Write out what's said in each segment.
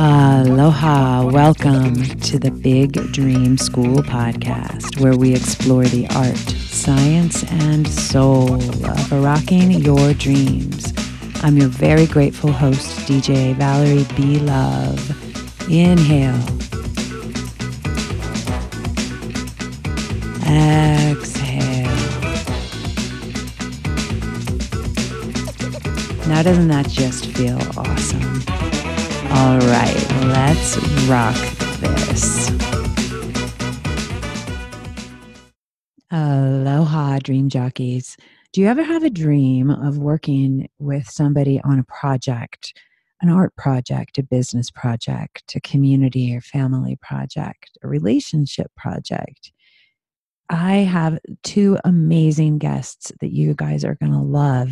Aloha. Welcome to the Big Dream School podcast, where we explore the art, science, and soul of rocking your dreams. I'm your very grateful host, DJ Valerie B. Love. Inhale. Exhale. Now, doesn't that just feel awesome? All right, let's rock this. Aloha, dream jockeys. Do you ever have a dream of working with somebody on a project, an art project, a business project, a community or family project, a relationship project? I have two amazing guests that you guys are going to love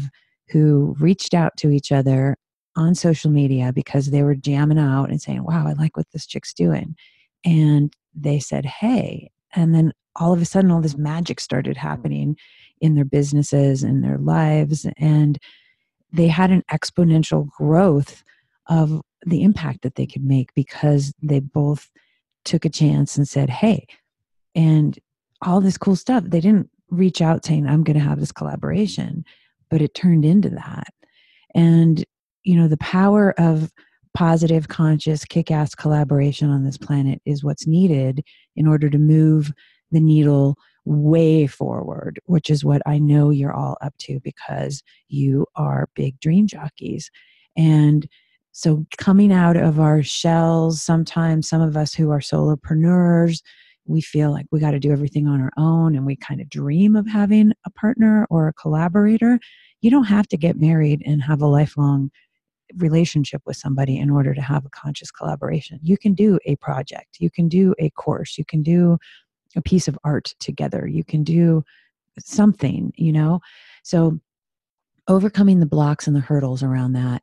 who reached out to each other on social media because they were jamming out and saying, Wow, I like what this chick's doing. And they said, Hey. And then all of a sudden, all this magic started happening in their businesses and their lives. And they had an exponential growth of the impact that they could make because they both took a chance and said, Hey, and all this cool stuff. They didn't reach out saying, I'm going to have this collaboration, but it turned into that. And you know the power of positive conscious kick-ass collaboration on this planet is what's needed in order to move the needle way forward which is what i know you're all up to because you are big dream jockeys. And so coming out of our shells sometimes some of us who are solopreneurs we feel like we got to do everything on our own and we kind of dream of having a partner or a collaborator. You don't have to get married and have a lifelong relationship with somebody in order to have a conscious collaboration. You can do a project, you can do a course, you can do a piece of art together, you can do something, you know? So, overcoming the blocks and the hurdles around that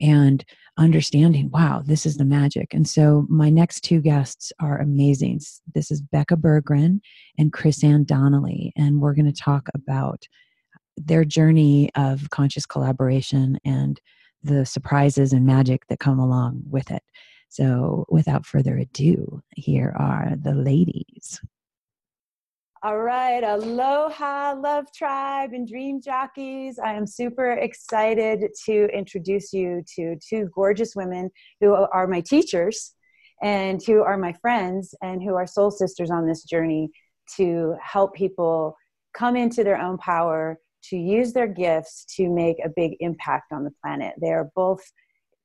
and understanding, wow, this is the magic. And so, my next two guests are amazing. This is Becca Berggren and Chris-Anne Donnelly, and we're going to talk about their journey of conscious collaboration and the surprises and magic that come along with it. So, without further ado, here are the ladies. All right, aloha, love tribe, and dream jockeys. I am super excited to introduce you to two gorgeous women who are my teachers and who are my friends and who are soul sisters on this journey to help people come into their own power, to use their gifts to make a big impact on the planet. They are both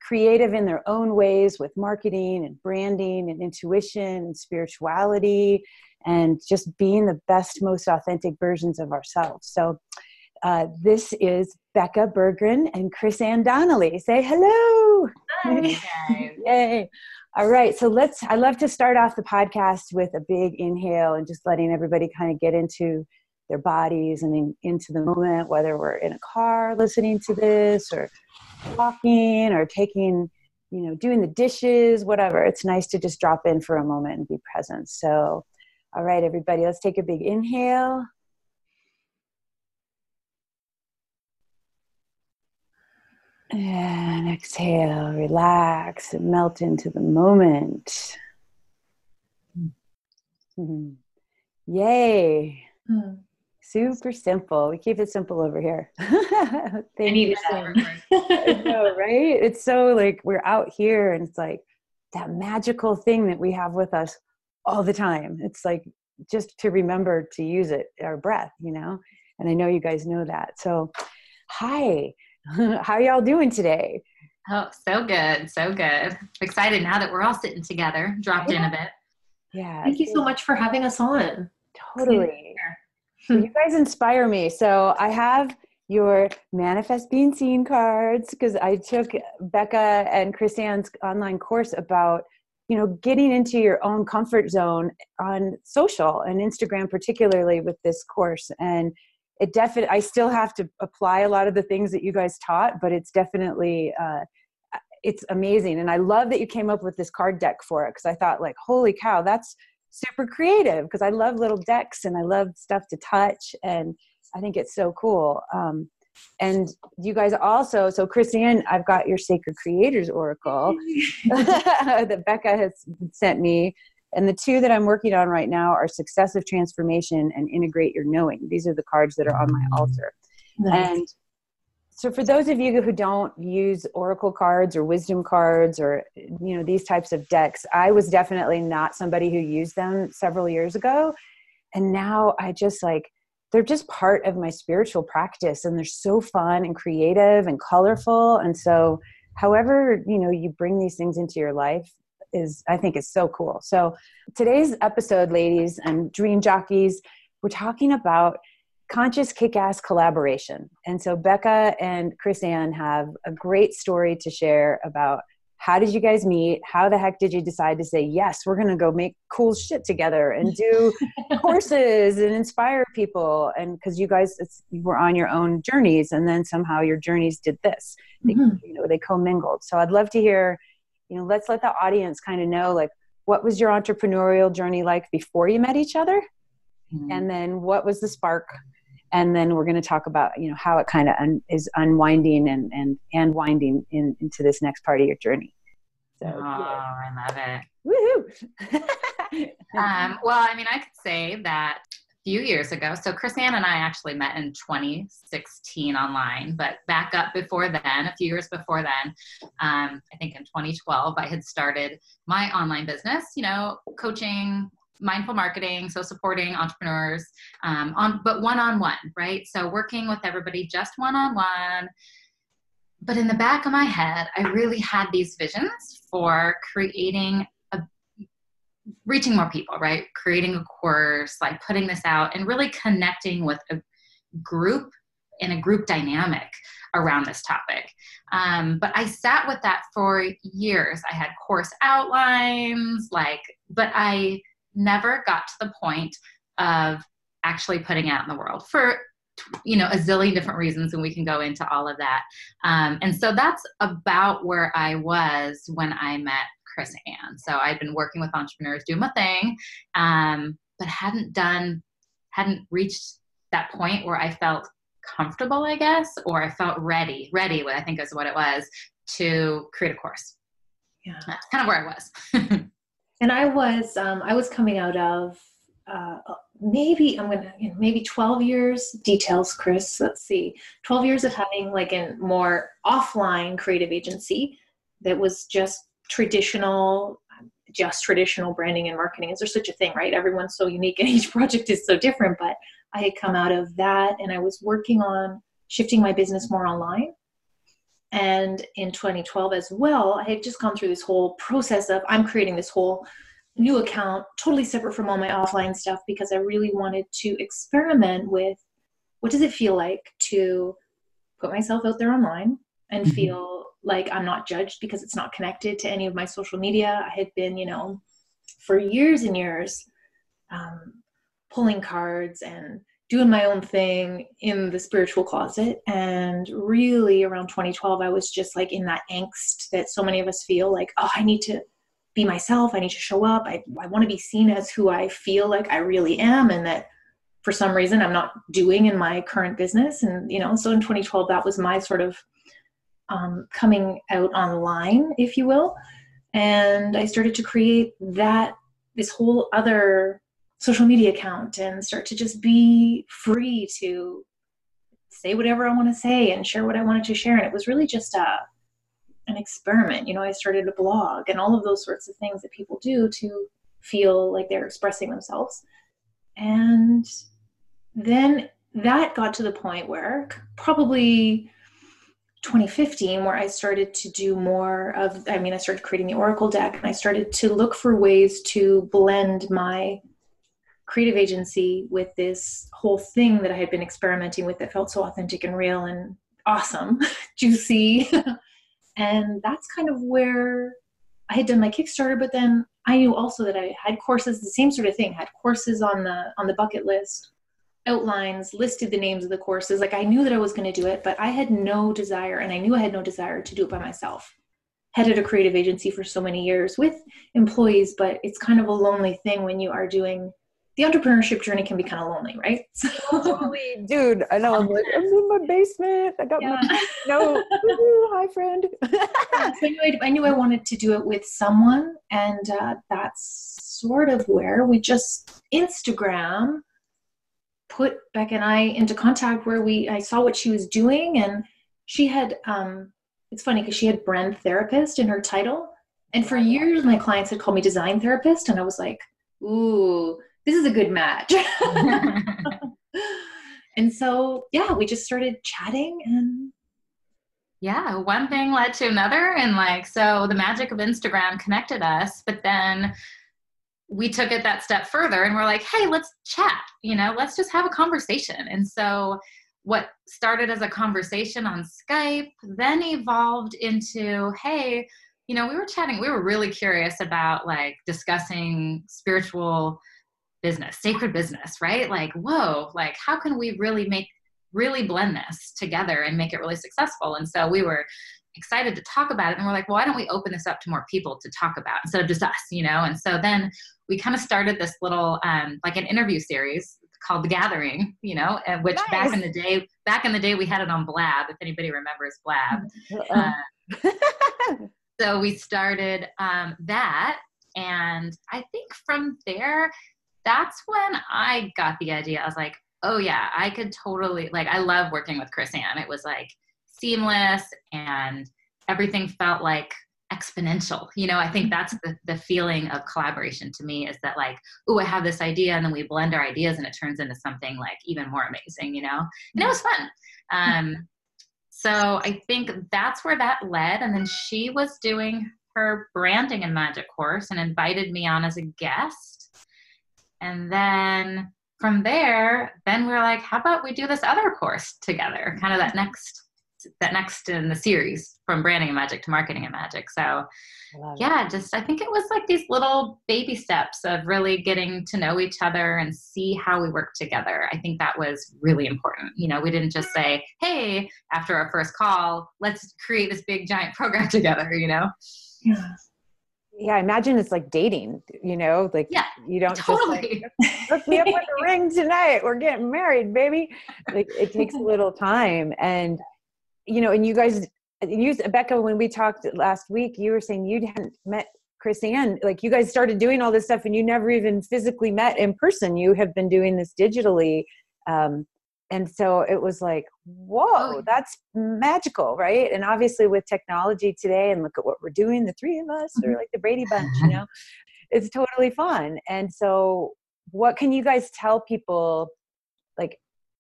creative in their own ways with marketing and branding and intuition and spirituality and just being the best, most authentic versions of ourselves. So, uh, this is Becca Berggren and Chris-Anne Donnelly. Say hello. Hi. Yay. All right. So let's, I love to start off the podcast with a big inhale and just letting everybody kind of get into their bodies and in, into the moment, whether we're in a car listening to this or walking or taking, you know, doing the dishes, whatever. It's nice to just drop in for a moment and be present. So, all right, everybody, let's take a big inhale. And exhale, relax, and melt into the moment. Mm-hmm. Yay. Mm. Super simple. We keep it simple over here. Thank you. Know, right? It's so like we're out here and it's like that magical thing that we have with us all the time. It's like just to remember to use it, our breath, you know? And I know you guys know that. So, hi. How y'all doing today? Oh, so good. So good. Excited now that we're all sitting together, dropped yeah. in a bit. Yeah. Thank you so much for having us on. Totally you guys inspire me. So I have your manifest being seen cards because I took Becca and Chris-Anne's online course about you know getting into your own comfort zone on social and Instagram particularly with this course and it definitely I still have to apply a lot of the things that you guys taught but it's definitely uh, it's amazing and I love that you came up with this card deck for it because I thought like holy cow that's super creative because I love little decks and I love stuff to touch and I think it's so cool. Um, and you guys also so chris-anne i've got your sacred creators oracle that becca has sent me and the two that i'm working on right now are successive transformation and integrate your knowing these are the cards that are on my altar nice. and so for those of you who don't use oracle cards or wisdom cards or you know these types of decks i was definitely not somebody who used them several years ago. And now i just like they're just part of my spiritual practice and they're so fun and creative and colorful. And so however you know you bring these things into your life is i think is so cool. So today's episode ladies and dream jockeys we're talking about conscious kick-ass collaboration. And so becca and chris-anne have a great story to share about how did you guys meet? How the heck did you decide to say yes we're going to go make cool shit together and do courses and inspire people and because you guys were on your own journeys and then somehow your journeys did this. They, mm-hmm. you know they commingled. So i'd love to hear you know let's let the audience kind of know like what was your entrepreneurial journey like before you met each other? Mm-hmm. and then what was the spark and then we're going to talk about you know how it kind of un- is unwinding and and and winding in, into this next part of your journey so oh yeah. i love it Woohoo! um, well i mean i could say that a few years ago so chris-anne and i actually met in 2016 online but back up before then a few years before then um, i think in 2012 i had started my online business you know coaching mindful marketing, so supporting entrepreneurs, um, on but one on one, right? So working with everybody just one on one. But in the back of my head, I really had these visions for creating a reaching more people, right? Creating a course, like putting this out and really connecting with a group in a group dynamic around this topic. Um, but I sat with that for years. I had course outlines, like, but I never got to the point of actually putting out in the world for you know a zillion different reasons and we can go into all of that. Um, and so that's about where i was when i met chris ann. So i'd been working with entrepreneurs doing my thing um, but hadn't done hadn't reached that point where i felt comfortable i guess or i felt ready ready what i think is what it was to create a course. Yeah. That's kind of where i was and I was um, I was coming out of uh, maybe I'm gonna maybe 12 years details, Chris. Let's see, 12 years of having like a more offline creative agency that was just traditional just traditional branding and marketing. Is there such a thing right? Everyone's so unique and each project is so different but i had come out of that and i was working on shifting my business more online and in 2012 as well, I had just gone through this whole process of I'm creating this whole new account, totally separate from all my offline stuff, because I really wanted to experiment with what does it feel like to put myself out there online and mm-hmm. feel like I'm not judged because it's not connected to any of my social media. I had been, you know, for years and years um, pulling cards and doing my own thing in the spiritual closet. And really around 2012, I was just like in that angst that so many of us feel like, oh, I need to be myself. I need to show up. I, I want to be seen as who I feel like I really am. And that for some reason I'm not doing in my current business. And, you know, so in 2012, that was my sort of um, coming out online, if you will. And I started to create that, this whole other social media account and start to just be free to say whatever I want to say and share what I wanted to share. And it was really just a an experiment. You know, I started a blog and all of those sorts of things that people do to feel like they're expressing themselves. And then that got to the point where probably 2015 where I started to do more of I mean I started creating the oracle deck and I started to look for ways to blend my creative agency with this whole thing that I had been experimenting with that felt so authentic and real and awesome, juicy. and that's kind of where I had done my Kickstarter, but then I knew also that I had courses, the same sort of thing, had courses on the on the bucket list, outlines, listed the names of the courses. Like I knew that I was going to do it, but I had no desire and I knew I had no desire to do it by myself. Headed a creative agency for so many years with employees, but it's kind of a lonely thing when you are doing the entrepreneurship journey can be kind of lonely, right? So, Totally, dude. I know. I'm like, I'm in my basement. I got Yeah. my no. woo-hoo, Hi, friend. so I, knew I, I knew I wanted to do it with someone, and uh, that's sort of where we just Instagram put Beck and I into contact where we I saw what she was doing, and she had um, it's funny because she had brand therapist in her title, and for years my clients had called me design therapist, and I was like, ooh, this is a good match. and so yeah, we just started chatting and yeah, one thing led to another. And like, so the magic of Instagram connected us, but then we took it that step further and we're like, hey, let's chat, you know, let's just have a conversation. And so what started as a conversation on Skype then evolved into, hey, you know, we were chatting, we were really curious about like discussing spiritual business, sacred business, right? Like, whoa, like how can we really make really blend this together and make it really successful. And so we were excited to talk about it. And we're like, well, why don't we open this up to more people to talk about instead of just us, you know? And so then we kind of started this little, um, like an interview series called The Gathering, you know, which Nice. back in the day, back in the day, we had it on Blab, if anybody remembers Blab. Uh-uh. Uh, so we started um, that. And I think from there, that's when I got the idea. I was like, oh yeah, I could totally like I love working with Chris-Anne. It was like seamless and everything felt like exponential. You know, I think that's the, the feeling of collaboration to me is that like, oh, I have this idea and then we blend our ideas and it turns into something like even more amazing, you know? And it was fun. Um, so I think that's where that led. And then she was doing her branding and magic course and invited me on as a guest. And then from there, then we are like, how about we do this other course together? Kind of that next that next in the series from branding and magic to marketing and magic. So yeah, just I think it was like these little baby steps of really getting to know each other and see how we work together. I think that was really important. You know, we didn't just say, "Hey, after our first call, let's create this big giant program together," you know. yeah. Yeah, I imagine it's like dating, you know, like Yeah, you don't just like, hook me up with a ring tonight. We're getting married, baby. Like it takes a little time. And, you know, and you guys, you, Becca, when we talked last week, you were saying you hadn't met Chris-Anne. Like you guys started doing all this stuff and you never even physically met in person. You have been doing this digitally. Um, and so it was like, oh, whoa, Oh, yeah. that's magical, right? And obviously with technology today, and look at what we're doing, the three of us are mm-hmm. like the Brady Bunch, you know, it's totally fun. And so, what can you guys tell people, like,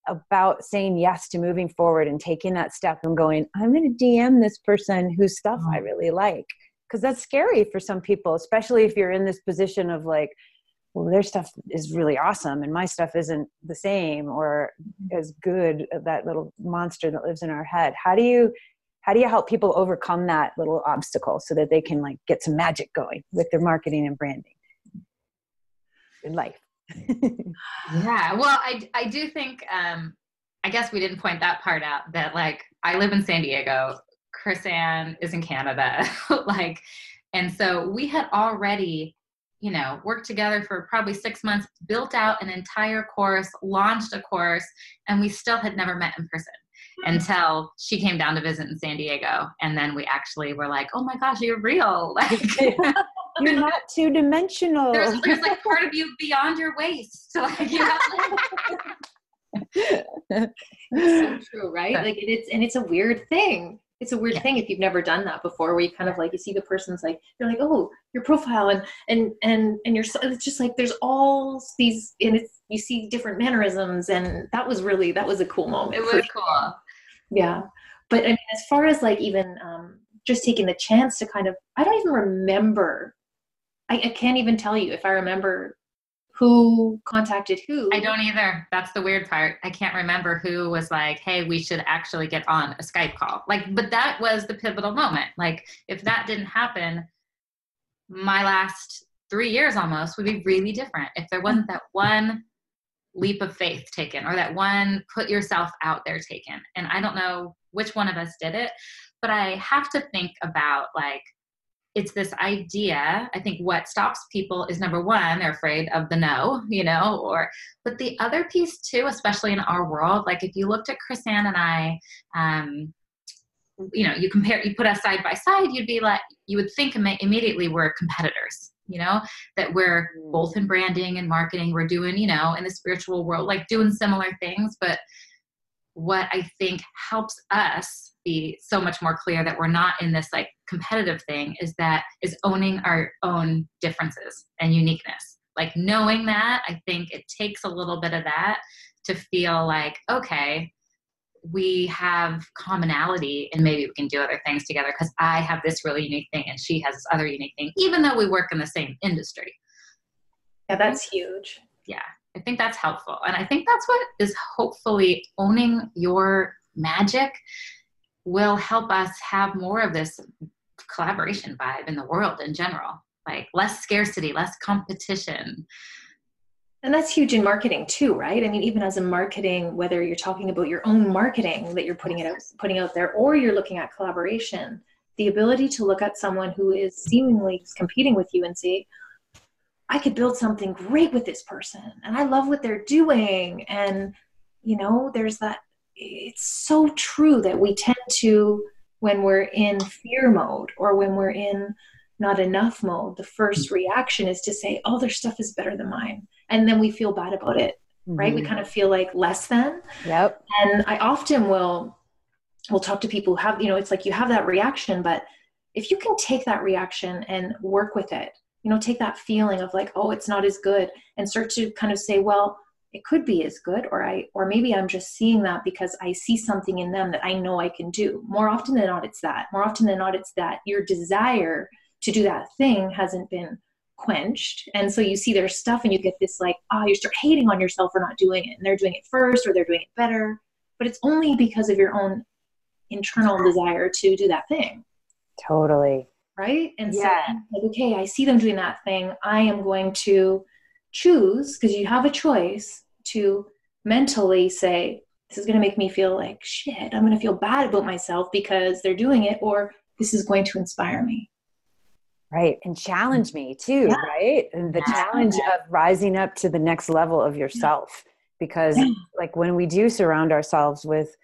about saying yes to moving forward and taking that step and going, I'm going to DM this person whose stuff I mm-hmm. really like? Because that's scary for some people, especially if you're in this position of like, well, their stuff is really awesome and my stuff isn't the same or as good that little monster that lives in our head. How do you how do you help people overcome that little obstacle so that they can like get some magic going with their marketing and branding in life? Yeah. Well, I I do think um I guess we didn't point that part out that like I live in San Diego, Chris-Anne is in Canada, like and so we had already you know worked together for probably 6 months, built out an entire course, launched a course and we still had never met in person hmm. until she came down to visit in San Diego and then we actually were like, "Oh my gosh, you're real." Like You're not two dimensional. there's there's like part of you beyond your waist. Like you have It's so true, right? Like it's and it's a weird thing. It's a weird Yeah. thing if you've never done that before, where you kind of like you see the person's like you're like oh your profile and and and and you're so, it's just like there's all these and it's you see different mannerisms and that was really that was a cool moment. it was cool. yeah but i mean as far as like even um, just taking the chance to kind of i don't even remember I, I can't even tell you if i remember who contacted who I don't either. That's the weird part. I can't remember who was like, "Hey, we should actually get on a Skype call." Like, but that was the pivotal moment. Like, if that didn't happen, my last 3 years almost would be really different. If there wasn't that one leap of faith taken or that one put yourself out there taken. And I don't know which one of us did it, but I have to think about like it's this idea i think what stops people is number one they're afraid of the no you know or but the other piece too especially in our world like if you looked at chris-anne and i um, you know you compare you put us side by side you'd be like you would think immediately we're competitors you know that we're mm. both in branding and marketing we're doing you know in the spiritual world like doing similar things but what i think helps us be so much more clear that we're not in this like competitive thing is that is owning our own differences and uniqueness like knowing that i think it takes a little bit of that to feel like okay we have commonality and maybe we can do other things together because I have this really unique thing and she has this other unique thing, even though we work in the same industry. Yeah, that's huge. Yeah, I think that's helpful. And I think that's what is hopefully owning your magic will help us have more of this collaboration vibe in the world in general. Like less scarcity, less competition, and that's huge in marketing too, right? I mean, even as a marketing, whether you're talking about your own marketing that you're putting it out, putting out there, or you're looking at collaboration, the ability to look at someone who is seemingly competing with you and say, I could build something great with this person, and I love what they're doing. And, you know, there's that, it's so true that we tend to, when we're in fear mode or when we're in not enough mode, the first reaction is to say, oh, their stuff is better than mine. And then we feel bad about it right? Mm-hmm. we kind of feel like less than. Yep. And i often will will talk to people who have you know it's like you have that reaction but if you can take that reaction and work with it you know take that feeling of like oh it's not as good and start to kind of say well it could be as good or i or maybe i'm just seeing that because i see something in them that i know i can do more often than not it's that more often than not it's that your desire to do that thing hasn't been quenched. And so you see their stuff and you get this like, oh, you start hating on yourself for not doing it. And they're doing it first or they're doing it better. But it's only because of your own internal desire to do that thing. Totally. Right? And yeah. so, like, okay, I see them doing that thing. I am going to choose, because you have a choice to mentally say, this is going to make me feel like shit. I'm going to feel bad about myself because they're doing it, or this is going to inspire me right and challenge me too yeah. right and the yeah. challenge of rising up to the next level of yourself because like when we do surround ourselves with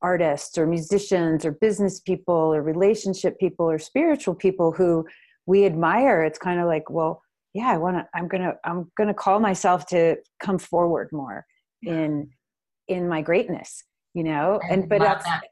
artists or musicians or business people or relationship people or spiritual people who we admire it's kind of like well yeah i want to i'm gonna i'm gonna call myself to come forward more in in my greatness you know I and but that's that.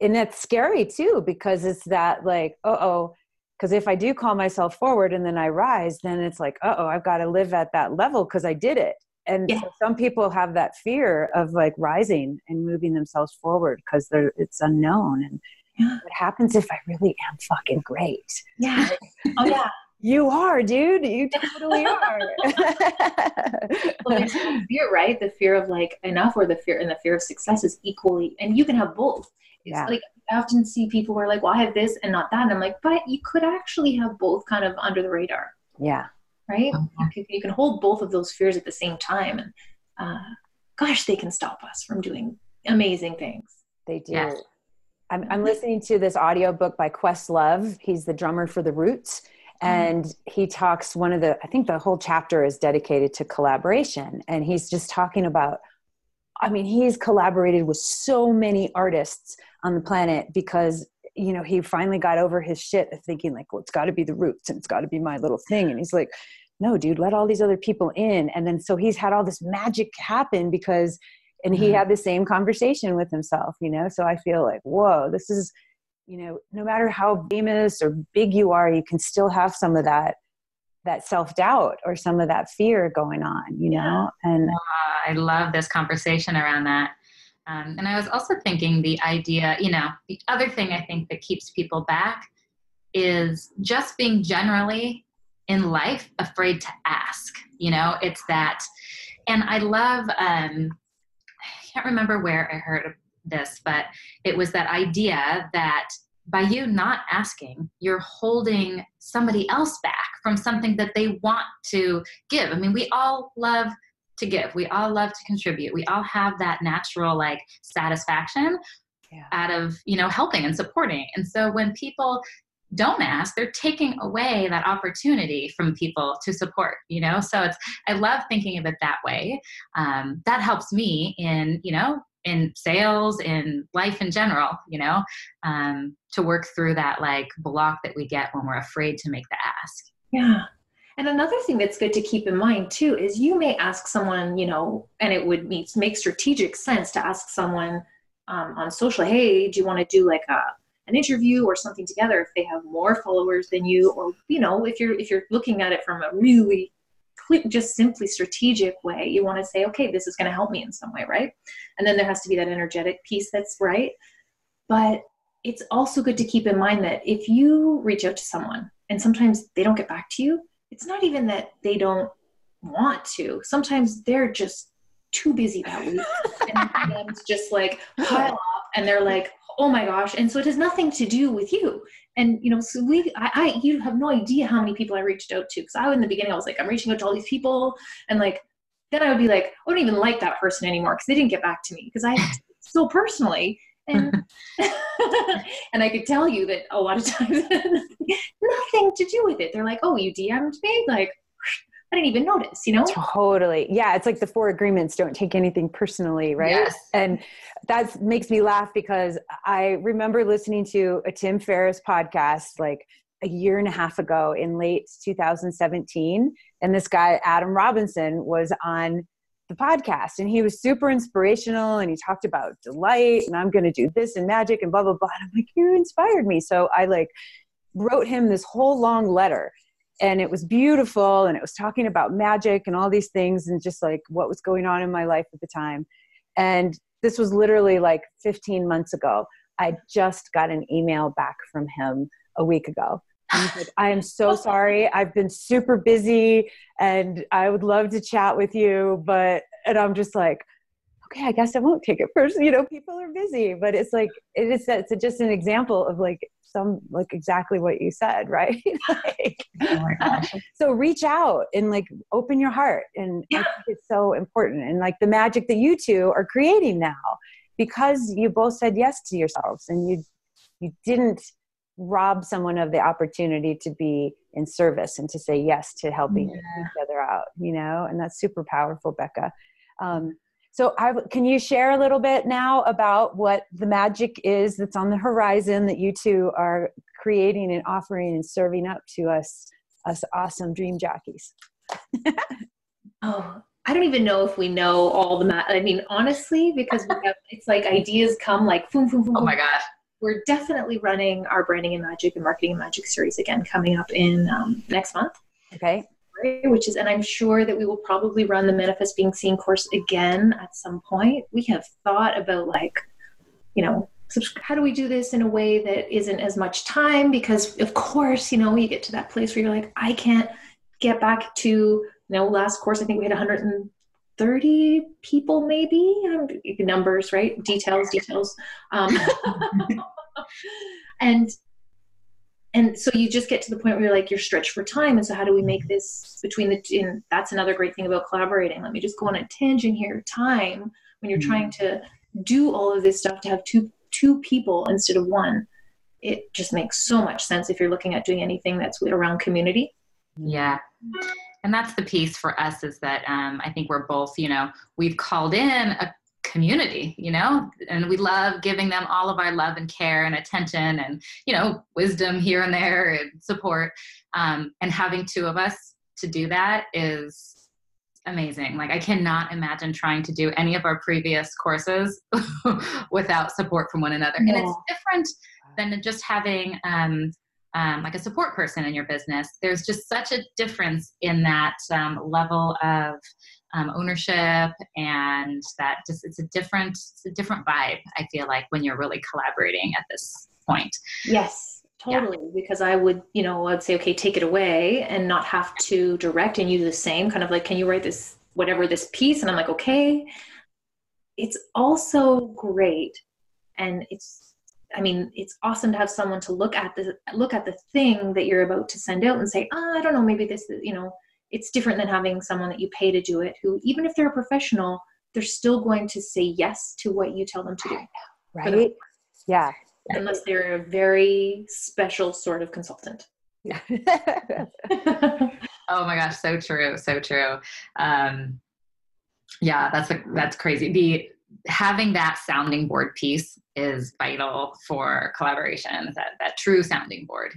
and that's scary too because it's that like oh because if i do call myself forward and then i rise then it's like oh i've got to live at that level because i did it and yeah. so some people have that fear of like rising and moving themselves forward because they're it's unknown and yeah. what happens if i really am fucking great yeah oh yeah you are dude you totally are well there's fear right the fear of like enough or the fear and the fear of success is equally and you can have both it's yeah. like I often see people who are like, well, I have this and not that. And I'm like, but you could actually have both kind of under the radar. Yeah. Right? Mm-hmm. You, can, you, can, hold both of those fears at the same time. And uh, gosh, they can stop us from doing amazing things. They do. Yes. I'm, I'm listening to this audiobook by Questlove. He's the drummer for The Roots. Mm-hmm. And he talks, one of the, I think the whole chapter is dedicated to collaboration. And he's just talking about, I mean, he's collaborated with so many artists on the planet because you know he finally got over his shit of thinking like well it's got to be the roots and it's got to be my little thing and he's like no dude let all these other people in and then so he's had all this magic happen because and he mm-hmm. had the same conversation with himself you know so i feel like whoa this is you know no matter how famous or big you are you can still have some of that that self-doubt or some of that fear going on you know? And uh, i love this conversation around that. Um, and I was also thinking the idea, you know, the other thing I think that keeps people back is just being generally in life afraid to ask. You know, it's that, and I love, um, I can't remember where I heard this, but it was that idea that by you not asking, you're holding somebody else back from something that they want to give. I mean, we all love to give. We all love to contribute. We all have that natural like satisfaction yeah. out of, you know, helping and supporting. And so when people don't ask they're taking away that opportunity from people to support you know so it's i love thinking of it that way um, that helps me in you know in sales in life in general you know um, to work through that like block that we get when we're afraid to make the ask. Yeah. And another thing that's good to keep in mind too is you may ask someone you know and it would make strategic sense to ask someone um, on social hey do you want to do like a an interview or something together if they have more followers than you? Or you know if you're if you're looking at it from a really just simply strategic way. You want to say okay this is going to help me in some way right? And then there has to be that energetic piece that's right. But it's also good to keep in mind that if you reach out to someone and sometimes they don't get back to you it's not even that they don't want to. Sometimes they're just too busy that week and it's just like pile up and they're like oh my gosh. And so it has nothing to do with you and you know so we I, I you have no idea how many people i reached out to because i in the beginning i was like i'm reaching out to all these people and like then i would be like i don't even like that person anymore because they didn't get back to me because i so personally and and i could tell you that a lot of times nothing to do with it they're like oh you dm'd me like I didn't even notice, you know? Totally. Yeah. It's like the four agreements don't take anything personally, right? Yes. And that makes me laugh because I remember listening to a Tim Ferriss podcast like a year and a half ago in late 2017. And this guy, Adam Robinson, was on the podcast and he was super inspirational and he talked about delight and I'm going to do this and magic and blah, blah, blah. And I'm like, you inspired me. So I like wrote him this whole long letter and it was beautiful and it was talking about magic and all these things and just like what was going on in my life at the time and this was literally like 15 months ago. I just got an email back from him a week ago. Like, i am so sorry. I've been super busy and i would love to chat with you but and i'm just like okay i guess i won't take it first you know people are busy but it's like it is it's just an example of like some like exactly what you said right like, oh so reach out and like open your heart and yeah. it's so important and like the magic that you two are creating now because you both said yes to yourselves and you you didn't rob someone of the opportunity to be in service and to say yes to helping yeah. each other out you know and that's super powerful becca um, so, I, can you share a little bit now about what the magic is that's on the horizon that you two are creating and offering and serving up to us, us awesome dream jockeys? oh, I don't even know if we know all the. Ma- I mean, honestly, because have, it's like ideas come like boom, boom, boom. Oh my gosh. We're definitely running our branding and magic and marketing and magic series again coming up in um, next month. Okay which is, and I'm sure that we will probably run the Manifest Being Seen course again at some point. We have thought about like, you know, how do we do this in a way that isn't as much time? Because of course, you know, you get to that place where you're like, I can't get back to, you know, last course, I think we had 130 people maybe, um, numbers, right? Details, details. Um, and and so you just get to the point where you're like you're stretched for time. And so how do we make this between the two? And that's another great thing about collaborating. Let me just go on a tangent here. Time when you're mm-hmm. trying to do all of this stuff to have two two people instead of one it just makes so much sense if you're looking at doing anything that's around community. Yeah. And that's the piece for us is that um, i think we're both you know we've called in a community you know? And we love giving them all of our love and care and attention and you know wisdom here and there and support. Um, and having two of us to do that is amazing. Like i cannot imagine trying to do any of our previous courses without support from one another. And it's different than just having um, um, like a support person in your business. There's just such a difference in that um, level of um, ownership and that just it's a different it's a different vibe i feel like when you're really collaborating at this point. Yes totally yeah. because i would you know i'd say okay take it away and not have to direct and you the same kind of like can you write this whatever this piece? And i'm like okay. It's also great and it's I mean, it's awesome to have someone to look at the look at the thing that you're about to send out and say, oh, I don't know, maybe this is, you know, it's different than having someone that you pay to do it who even if they're a professional they're still going to say yes to what you tell them to do right yeah unless they're a very special sort of consultant. Yeah. oh my gosh, so true, so true. Um, yeah, that's a, that's crazy. The having that sounding board piece is vital for collaboration. That that true sounding board.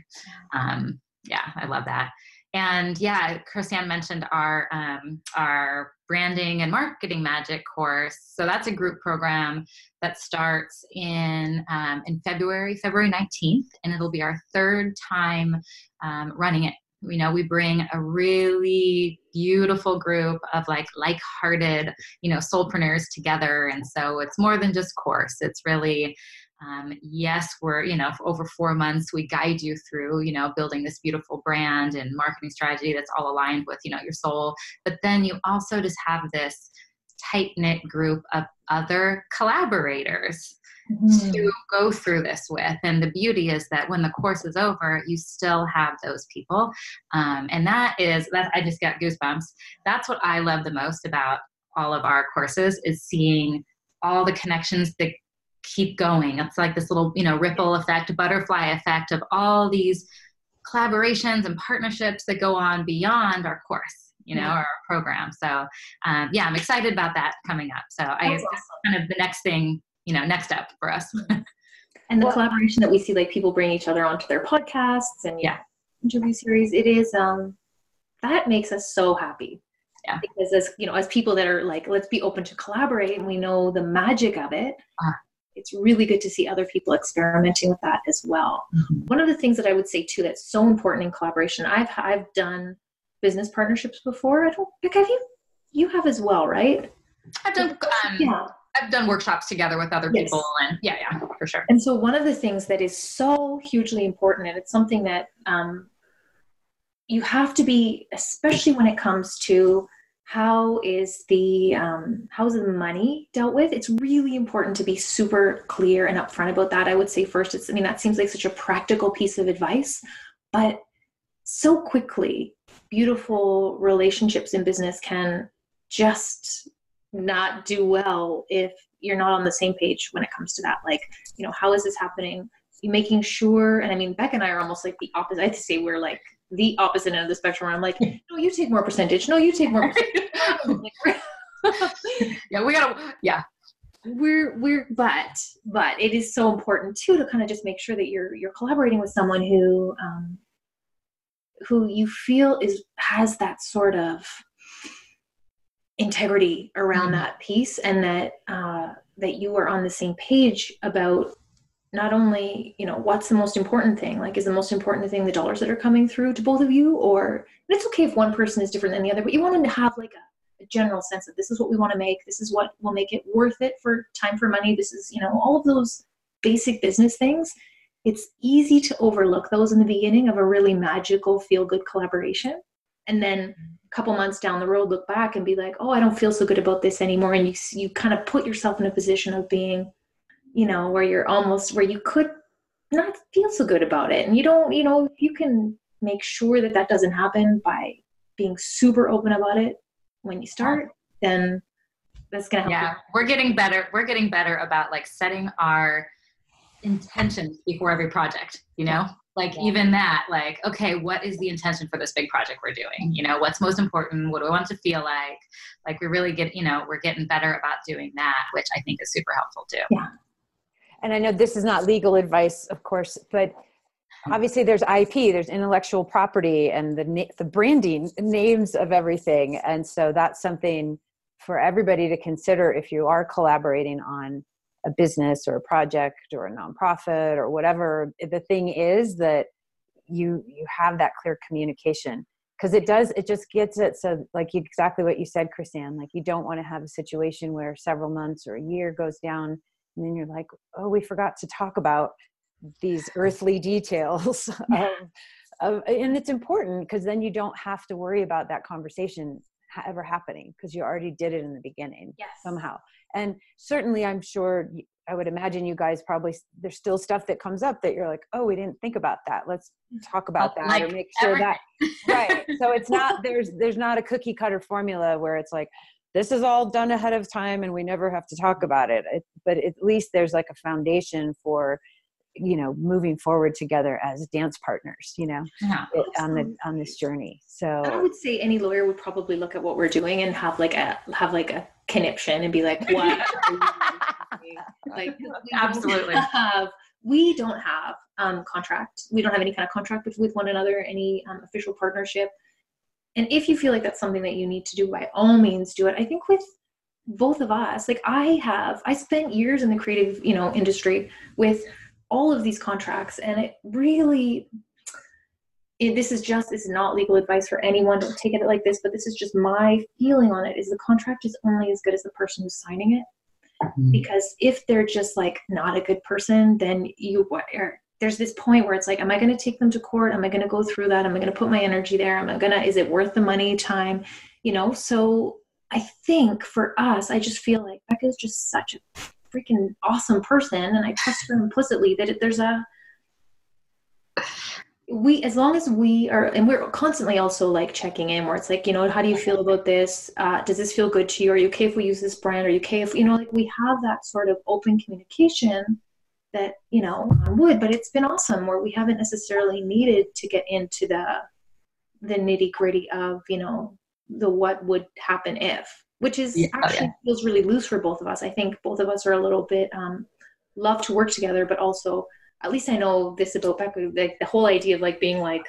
Um, yeah, I love that. And yeah, Chris-Anne mentioned our um, our branding and marketing magic course. So that's a group program that starts in um, in February, February nineteenth, and it'll be our third time um, running it. You know, we bring a really beautiful group of like like-hearted, you know, soulpreneurs together, and so it's more than just course. It's really um, yes, we're, you know, over four months, we guide you through, you know, building this beautiful brand and marketing strategy that's all aligned with, you know, your soul. But then you also just have this tight knit group of other collaborators mm-hmm. to go through this with. And the beauty is that when the course is over, you still have those people. Um, and that is, that I just got goosebumps. That's what I love the most about all of our courses is seeing all the connections that keep going. It's like this little, you know, ripple effect, butterfly effect of all these collaborations and partnerships that go on beyond our course, you know, yeah. our program. So, um, yeah, I'm excited about that coming up. So, that's I awesome. kind of the next thing, you know, next step for us. and the well, collaboration that we see, like people bring each other onto their podcasts and yeah, interview series. It is um, that makes us so happy yeah. because as you know as people that are like let's be open to collaborate and we know the magic of it uh, it's really good to see other people experimenting with that as well. Mm-hmm. One of the things that I would say too that's so important in collaboration, I've I've done business partnerships before. I don't think have you you have as well, right? I've done um, yeah. I've done workshops together with other yes. people and yeah, yeah, for sure. And so one of the things that is so hugely important, and it's something that um, you have to be, especially when it comes to how is the um, how is the money dealt with? It's really important to be super clear and upfront about that. I would say first it's i mean that seems like such a practical piece of advice but so quickly beautiful relationships in business can just not do well if you're not on the same page when it comes to that. Like you know how is this happening? Making sure and i mean beck and i are almost like the opposite. I'd say we're like the opposite end of the spectrum where I'm like, no, you take more percentage. No, you take more. yeah, we gotta. Yeah, we're we're but but it is so important too to kind of just make sure that you're you're collaborating with someone who um, who you feel is has that sort of integrity around mm-hmm. that piece and that uh, that you are on the same page about not only you know what's the most important thing? Like is the most important thing the dollars that are coming through to both of you or it's okay if one person is different than the other but you want them to have like a, a, general sense of this is what we want to make this is what will make it worth it for time for money this is you know all of those basic business things. It's easy to overlook those in the beginning of a really magical feel good collaboration and then a couple months down the road look back and be like oh i don't feel so good about this anymore and you you kind of put yourself in a position of being you know, where you're almost where you could not feel so good about it. And you don't, you know, you can make sure that that doesn't happen by being super open about it when you start, then that's going to help. Yeah, you. we're getting better. We're getting better about like setting our intentions before every project, you know? Like yeah. even that, like, okay, what is the intention for this big project we're doing? You know, what's most important? What do we want to feel like? Like we really get, you know, we're getting better about doing that, which I think is super helpful too. Yeah and I know this is not legal advice, of course, but obviously there's IP, there's intellectual property, and the the branding names of everything, and so that's something for everybody to consider if you are collaborating on a business or a project or a nonprofit or whatever. The thing is that you you have that clear communication because it does it just gets it so like exactly what you said chris-anne like you don't want to have a situation where several months or a year goes down and then you're like oh we forgot to talk about these earthly details of, of and it's important because then you don't have to worry about that conversation ever happening because you already did it in the beginning yes. somehow. And certainly i'm sure i would imagine you guys probably there's still stuff that comes up that you're like oh we didn't think about that. Let's mm-hmm. talk about that like or make sure everything. that right. So it's not there's there's not a cookie cutter formula where it's like this is all done ahead of time and we never have to talk about it, it but at least there's like a foundation for you know moving forward together as dance partners you know Yeah. on the on this journey So I would say any lawyer would probably look at what we're doing and have like a have like a conniption and be like, "What?" are like we Absolutely. have we don't have um, contract. We don't have any kind of contract with, with one another, any um, official partnership. And if you feel like that's something that you need to do, by all means, do it. I think with both of us, like I have, I spent years in the creative, you know, industry with all of these contracts, and it really it, this is just this is not legal advice for anyone. Don't take it like this but this is just my feeling on it is the contract is only as good as the person who's signing it. Mm-hmm. Because if they're just like not a good person then you what are there's this point where it's like am i going to take them to court? Am i going to go through that? Am i going to put my energy there? Am i going to is it worth the money time? You know so i think for us i just feel like becca is just such a freaking awesome person and i trust her implicitly that it, there's a we as long as we are and we're constantly also like checking in where it's like you know how do you feel about this? Uh, does this feel good to you? Are you okay if we use this brand? Are you okay if you know like we have that sort of open communication that you know would but it's been awesome where we haven't necessarily needed to get into the the nitty gritty of you know the what would happen if which is Yeah, oh, actually feels really loose for both of us i think both of us are a little bit um love to work together but also at least I know this about Becca, like the whole idea of like being like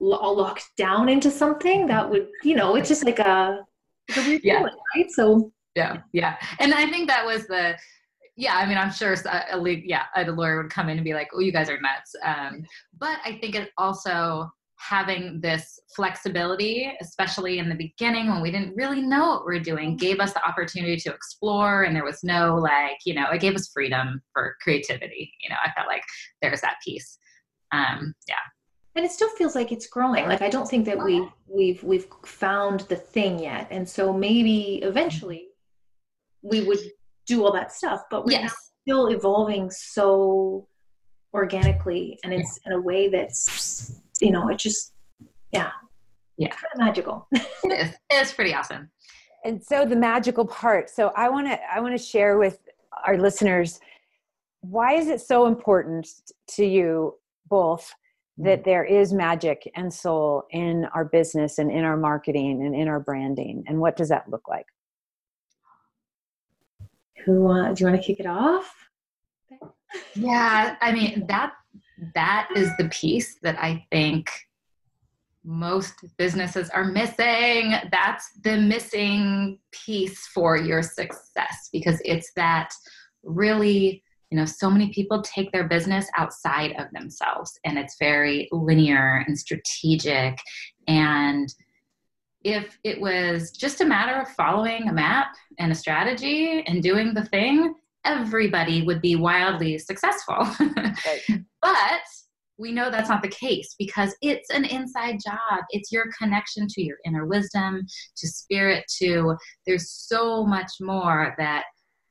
all locked down into something that would, you know, it's just like a, a Yeah. feeling, right? So Yeah, yeah, and I think that was the. Yeah, I mean, I'm sure a, a, yeah, a lawyer would come in and be like, "Oh, you guys are nuts." Um, but I think it also having this flexibility, especially in the beginning when we didn't really know what we are doing, gave us the opportunity to explore, and there was no like, you know, it gave us freedom for creativity. You know, I felt like there's that piece. Um, yeah, and it still feels like it's growing. Like I don't think that we we've we've found the thing yet. And so maybe eventually we would do all that stuff, but we're yes, still evolving so organically and it's in a way that's you know, it just yeah. Yeah. Kind of magical. it is. It's pretty awesome. and so the magical part so i want to i want to share with our listeners why is it so important to you both mm. that there is magic and soul in our business and in our marketing and in our branding and what does that look like Who uh, do you want to kick it off? Yeah, I mean that that is the piece that I think most businesses are missing. That's the missing piece for your success because it's that really, you know, so many people take their business outside of themselves and it's very linear and strategic and if it was just a matter of following a map and a strategy and doing the thing, everybody would be wildly successful. But we know that's not the case because it's an inside job. It's your connection to your inner wisdom, to spirit, to there's so much more that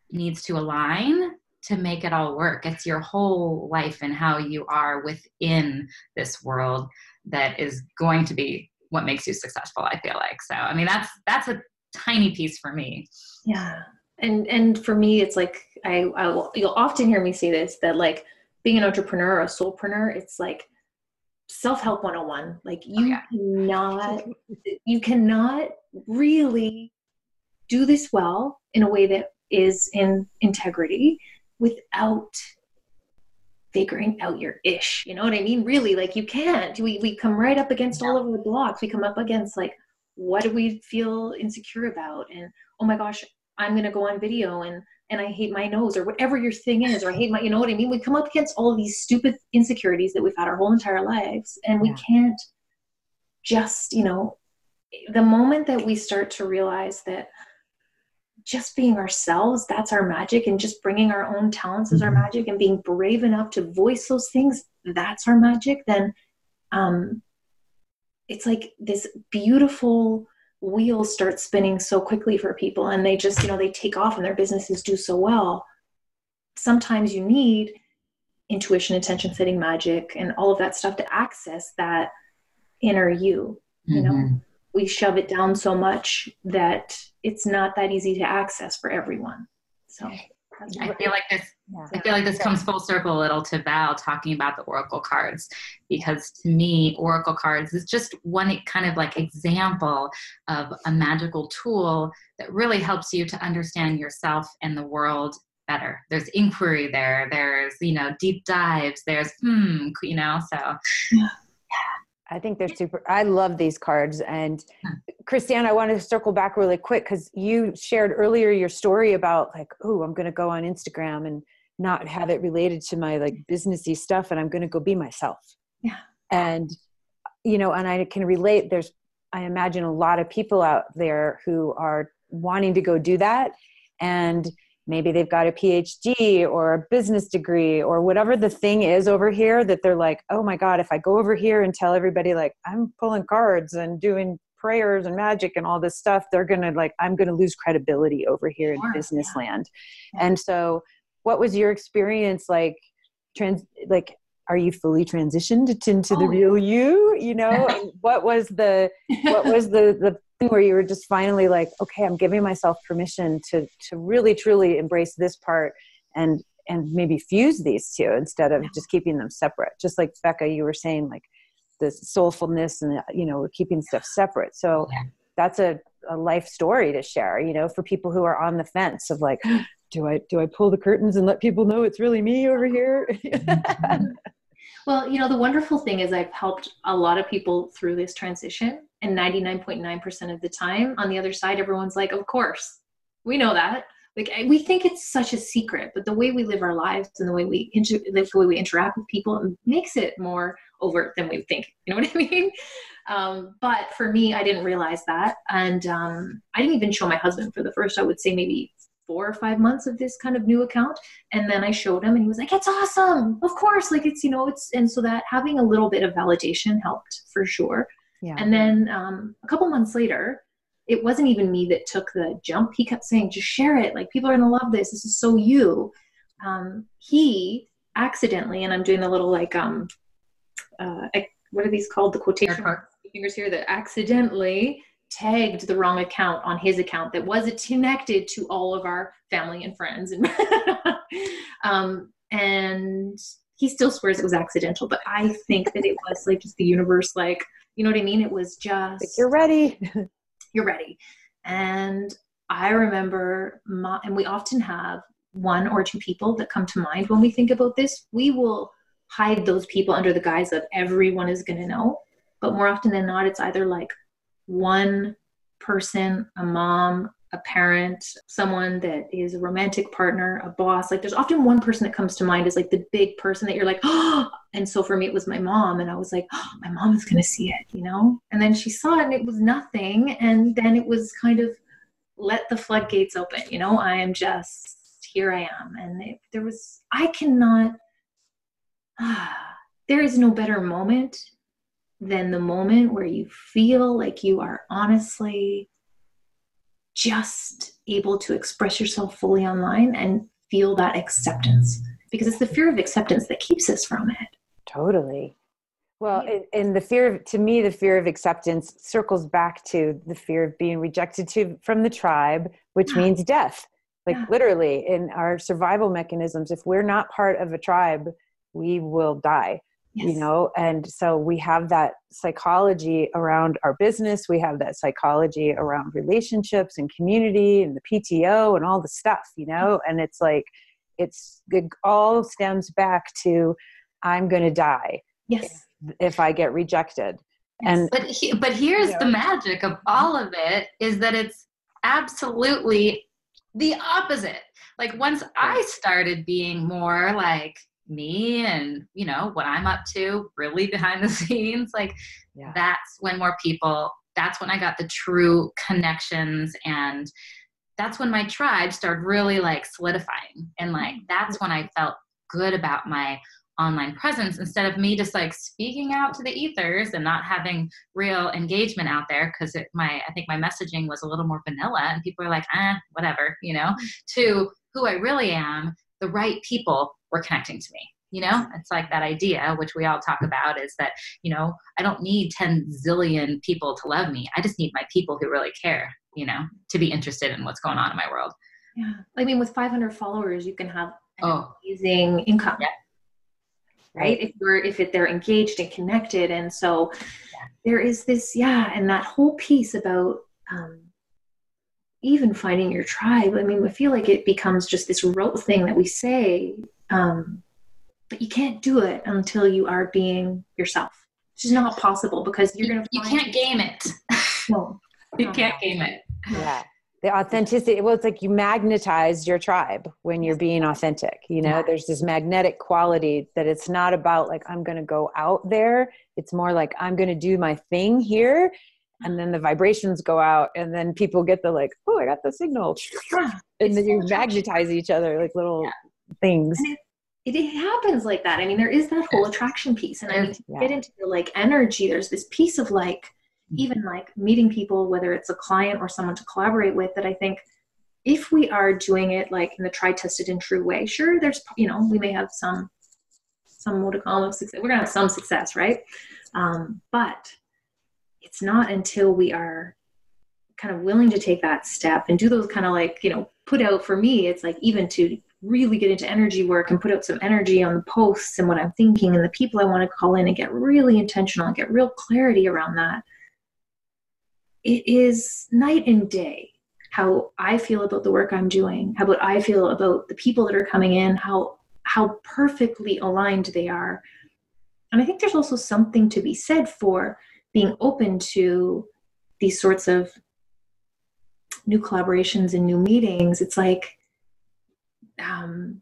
needs to align to make it all work. It's your whole life and how you are within this world that is going to be what makes you successful, I feel like. So, I mean, that's that's a tiny piece for me. Yeah. And and for me, it's like I, I will, you'll often hear me say this that like being an entrepreneur or a soulpreneur, it's like self-help 101. Like you oh, yeah. cannot you cannot really do this well in a way that is in integrity without figuring out your ish. You know what I mean? Really, like you can't. We we come right up against all of the blocks. We come up against like what do we feel insecure about? And oh my gosh, I'm gonna go on video and and I hate my nose or whatever your thing is, or I hate my you know what I mean? We come up against all these stupid insecurities that we've had our whole entire lives and we Yeah. can't just, you know, the moment that we start to realize that just being ourselves that's our magic and just bringing our own talents is our Mhm. magic and being brave enough to voice those things that's our magic then um it's like this beautiful wheel starts spinning so quickly for people and they just you know they take off and their businesses do so well sometimes you need intuition attention setting magic and all of that stuff to access that inner you you know Mhm. we shove it down so much that it's not that easy to access for everyone so I feel like this. Yeah. I feel like this comes full circle a little to Val talking about the oracle cards because to me, oracle cards is just one kind of like example of a magical tool that really helps you to understand yourself and the world better. There's inquiry there. There's you know deep dives. There's hmm, you know. So. I think they're super. I love these cards. And. Chris-Anne, I want to circle back really quick because you shared earlier your story about like, oh, I'm going to go on Instagram and not have it related to my like businessy stuff, and I'm going to go be myself. Yeah. And you know, and I can relate. There's, I imagine, a lot of people out there who are wanting to go do that, and maybe they've got a PhD or a business degree or whatever the thing is over here that they're like, oh my God, if I go over here and tell everybody, like, I'm pulling cards and doing prayers and magic and all this stuff, they're going to, like, I'm going to lose credibility over here sure, in business yeah. land. Yeah. And so, what was your experience like? Trans, like, are you fully transitioned into oh. the real you? You know, what was the, what was the, the where you were just finally like okay i'm giving myself permission to to really truly embrace this part and and maybe fuse these two instead of just keeping them separate. Just like becca you were saying like the soulfulness and uh, you know we're keeping stuff separate. So that's a, a life story to share you know for people who are on the fence of like do i do i pull the curtains and let people know it's really me over here? Well you know the wonderful thing is i've helped a lot of people through this transition and 99.9% of the time on the other side everyone's like of course we know that. Like we think it's such a secret but the way we live our lives and the way we inter- the way we interact with people makes it more overt than we think you know what i mean? Um, but for me i didn't realize that and um, i didn't even show my husband for the first i would say maybe four or five months of this kind of new account and then i showed him and he was like it's awesome! Of course! Like it's you know it's and so that having a little bit of validation helped for sure yeah. And then um, a couple months later, it wasn't even me that took the jump. He kept saying, just share it. Like, people are going to love this. This is so you. Um, he accidentally, and I'm doing a little like, um, uh, what are these called? The quotation fingers here that accidentally tagged the wrong account on his account that wasn't connected to all of our family and friends. And, um, and he still swears it was accidental, but I think that it was like just the universe, like, you know what I mean? It was just like you're ready. you're ready. And I remember, my, and we often have one or two people that come to mind when we think about this. We will hide those people under the guise of everyone is going to know. But more often than not, it's either like one person, a mom, a parent, someone that is a romantic partner, a boss. Like there's often one person that comes to mind as like the big person that you're like, oh, and so for me it was my mom and I was like, oh, my mom is going to see it, you know? And then she saw it and it was nothing and then it was kind of let the floodgates open, you know? I am just here I am and it, there was I cannot ah, there is no better moment than the moment where you feel like you are honestly just able to express yourself fully online and feel that acceptance. Because it's the fear of acceptance that keeps us from it. Totally. Well and the fear of to me the fear of acceptance circles back to the fear of being rejected to from the tribe which yeah. means death. Like yeah. literally in our survival mechanisms if we're not part of a tribe we will die yes. you know and so we have that psychology around our business we have that psychology around relationships and community and the pto and all the stuff you mm-hmm. know and it's like it's it all stems back to i'm going to die yes if, if i get rejected yes. and but he, but here's you know, the magic of all of it is that it's absolutely the opposite like once i started being more like me and you know what i'm up to really behind the scenes like yeah. that's when more people that's when i got the true connections and that's when my tribe started really like solidifying and like that's when i felt good about my online presence instead of me just like speaking out to the ethers and not having real engagement out there because my i think my messaging was a little more vanilla and people are like ah whatever you know mm-hmm. to who i really am the right people were connecting to me you know it's like that idea which we all talk about is that you know i don't need 10 zillion people to love me i just need my people who really care you know to be interested in what's going on in my world Yeah. I mean, with 500 followers, you can have an Oh. amazing income. Yeah. Right. If you're, if it, they're engaged and connected. And so there is this, yeah. And that whole piece about, um, even finding your tribe. I mean, I feel like it becomes just this rote thing that we say, um, but you can't do it until you are being yourself. It's just not possible because you're going to you can't game it. No. you can't game it. yeah the authenticity well it's like you magnetize your tribe when you're being authentic you know Yeah. there's this magnetic quality that it's not about like i'm going to go out there it's more like i'm going to do my thing here and then the vibrations go out and then people get the like oh i got the signal Yeah. and then you magnetize each other like little things And it, it happens like that. I mean, there is that whole attraction piece, and I mean, to Yeah. get into the like energy, there's this piece of like, even like meeting people, whether it's a client or someone to collaborate with, that I think if we are doing it like in the try, tested, and true way, sure, there's you know we may have some some modicum of success. We're gonna have some success, right? Um, but it's not until we are kind of willing to take that step and do those kind of like you know put out for me it's like even to really get into energy work and put out some energy on the posts and what i'm thinking and the people i want to call in and get really intentional and get real clarity around that. It is night and day how i feel about the work i'm doing how about i feel about the people that are coming in how how perfectly aligned they are. And i think there's also something to be said for being open to these sorts of new collaborations and new meetings. It's like um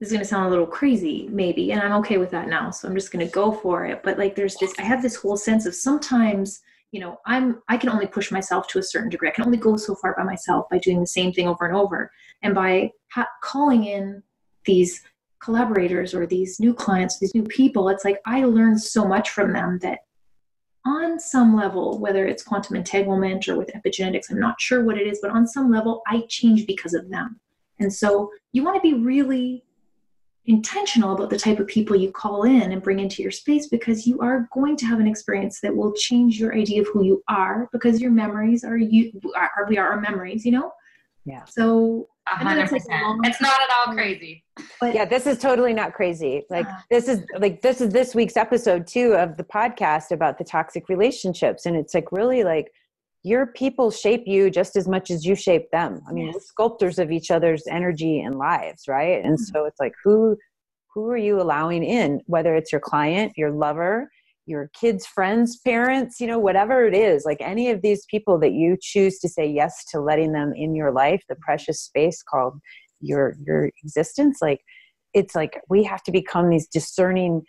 this is going to sound a little crazy maybe and i'm okay with that now so i'm just going to go for it. But like there's this i have this whole sense of sometimes you know i'm i can only push myself to a certain degree. I can only go so far by myself by doing the same thing over and over. And by ha- calling in these collaborators or these new clients these new people it's like i learn so much from them that on some level, whether it's quantum entanglement or with epigenetics, I'm not sure what it is, but on some level, I change because of them. And so you want to be really intentional about the type of people you call in and bring into your space because you are going to have an experience that will change your idea of who you are because your memories are you are we are our memories, you know? Yeah. So A I know hundred like It's not at all crazy. but yeah this is totally not crazy like Yeah. this is like this is this week's episode too of the podcast about the toxic relationships and it's like really like your people shape you just as much as you shape them. I mean we're sculptors of each other's energy and lives right? And hmm. so it's like who who are you allowing in? Whether it's your client your lover your kids friends parents you know whatever it is like any of these people that you choose to say yes to letting them in your life the precious space called your your existence like it's like we have to become these discerning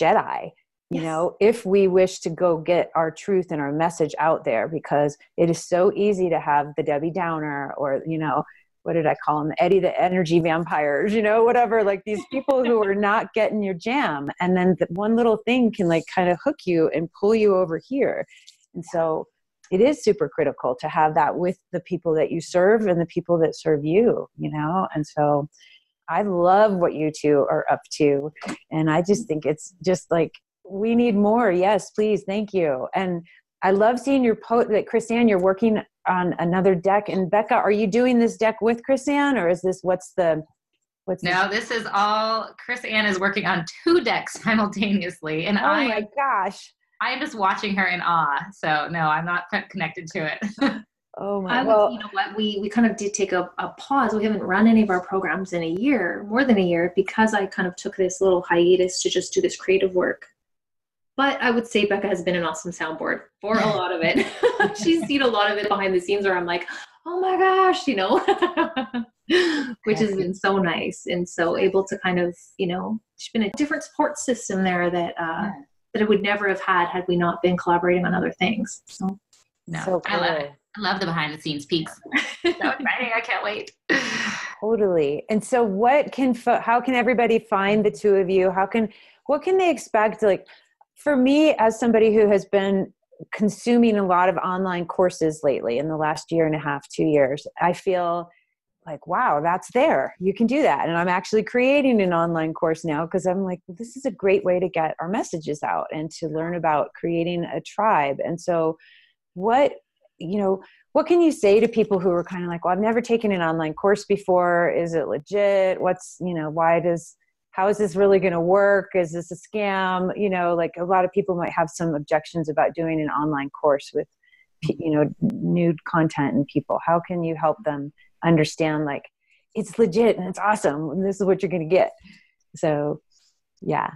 jedi you Yes. know if we wish to go get our truth and our message out there because it is so easy to have the debbie downer or you know what did i call them eddie the energy vampires you know whatever like these people who are not getting your jam. And then the one little thing can like kind of hook you and pull you over here. And so it is super critical to have that with the people that you serve and the people that serve you you know? And so i love what you two are up to. And i just mm-hmm. think it's just like we need more yes please thank you and i love seeing your post that chris-anne you're working on another deck and becca are you doing this deck with chris-anne or is this what's the what's No, this is all Chris-Anne is working on two decks simultaneously, and oh I my gosh I am just watching her in awe. So no, I'm not connected to it. oh my I would, well you know what, we, we kind of did take a, a pause. We haven't run any of our programs in a year, more than a year, because I kind of took this little hiatus to just do this creative work. But I would say Becca has been an awesome soundboard for a lot of it. She's seen a lot of it behind the scenes where I'm like, oh my gosh, you know, which has been so nice. And so able to kind of, you know, she's been a different support system there that, uh, that I would never have had had we not been collaborating on other things. So no, so I love it. I love the behind the scenes peeks. so exciting! I can't wait. Totally. And so what can fo- how can everybody find the two of you? How can what can they expect like for me as somebody who has been consuming a lot of online courses lately in the last year and a half, 2 years, I feel like wow, that's there. You can do that. And I'm actually creating an online course now because I'm like this is a great way to get our messages out and to learn about creating a tribe. And so what you know what can you say to people who are kind of like well i've never taken an online course before is it legit what's you know why does how is this really going to work? Is this a scam? You know like a lot of people might have some objections about doing an online course with you know nude content and people. How can you help them understand like it's legit and it's awesome and this is what you're going to get? So yeah.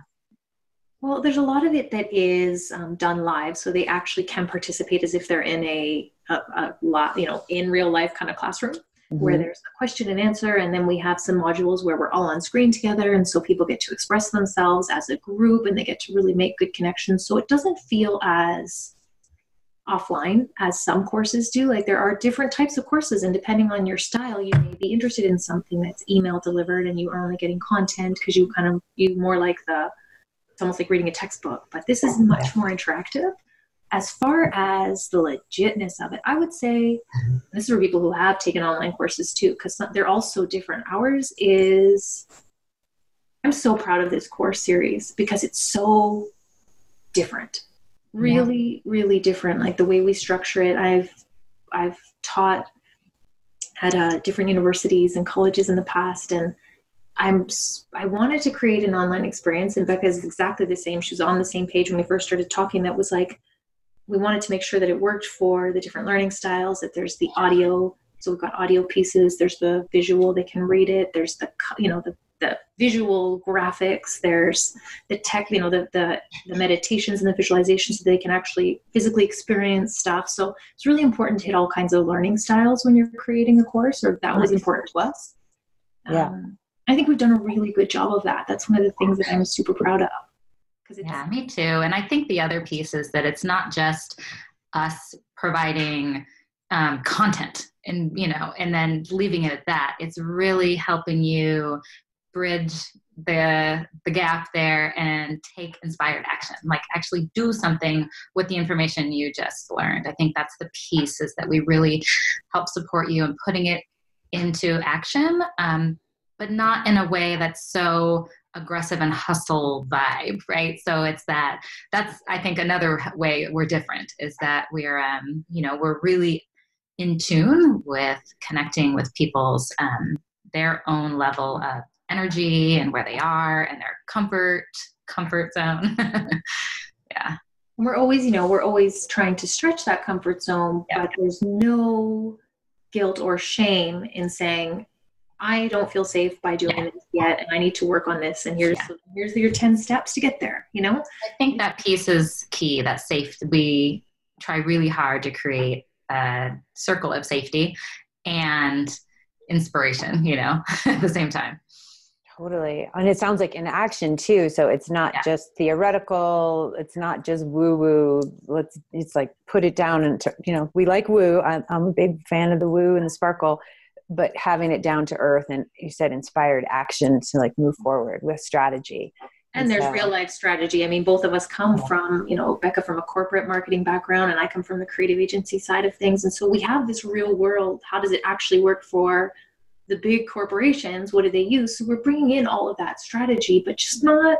Well there's a lot of it that is um, done live so they actually can participate as if they're in a, a, a lot you know in real life kind of classroom mm-hmm. where there's a question and answer and then we have some modules where we're all on screen together and so people get to express themselves as a group and they get to really make good connections. So it doesn't feel as offline as some courses do. Like there are different types of courses and depending on your style you may be interested in something that's email delivered and you are only getting content because you kind of you more like the it's almost like reading a textbook but this is much more interactive as far as the legitness of it i would say this is for people who have taken online courses too because they're all so different. Ours is i'm so proud of this course series because it's so different. Really yeah. really different like the way we structure it. I've i've taught at uh, different universities and colleges in the past and i'm i wanted to create an online experience and becca is exactly the same. She was on the same page when we first started talking that was like we wanted to make sure that it worked for the different learning styles that there's the audio so we've got audio pieces there's the visual they can read it there's the you know the the visual graphics there's the tech you know the, the, the meditations and the visualizations so they can actually physically experience stuff. So it's really important to hit all kinds of learning styles when you're creating a course or that was important to us. Yeah. Um, i think we've done a really good job of that. That's one of the things that i'm super proud of yeah me too and i think the other piece is that it's not just us providing um, content and you know and then leaving it at that. It's really helping you bridge the the gap there and take inspired action like actually do something with the information you just learned. I think that's the piece is that we really help support you in putting it into action um, but not in a way that's so aggressive and hustle vibe right? So it's that that's i think another way we're different is that we're um, you know we're really in tune with connecting with people's um, their own level of energy and where they are and their comfort comfort zone. Yeah. We're always you know we're always trying to stretch that comfort zone yeah. but there's no guilt or shame in saying i don't feel safe by doing yeah. this yet and i need to work on this and here's yeah. here's your 10 steps to get there you know i think that piece is key that safe we try really hard to create a circle of safety and inspiration you know at the same time Totally. And it sounds like in action too. So it's not yeah. just theoretical. It's not just woo woo. Let's, it's like put it down and, you know, we like woo. I'm, I'm, a big fan of the woo and the sparkle, but having it down to earth and you said inspired action to like move forward with strategy. And, and there's so, real life strategy. I mean, both of us come from, you know, Becca from a corporate marketing background and I come from the creative agency side of things. And so we have this real world. How does it actually work for the big corporations, what do they use? So we're bringing in all of that strategy, but just not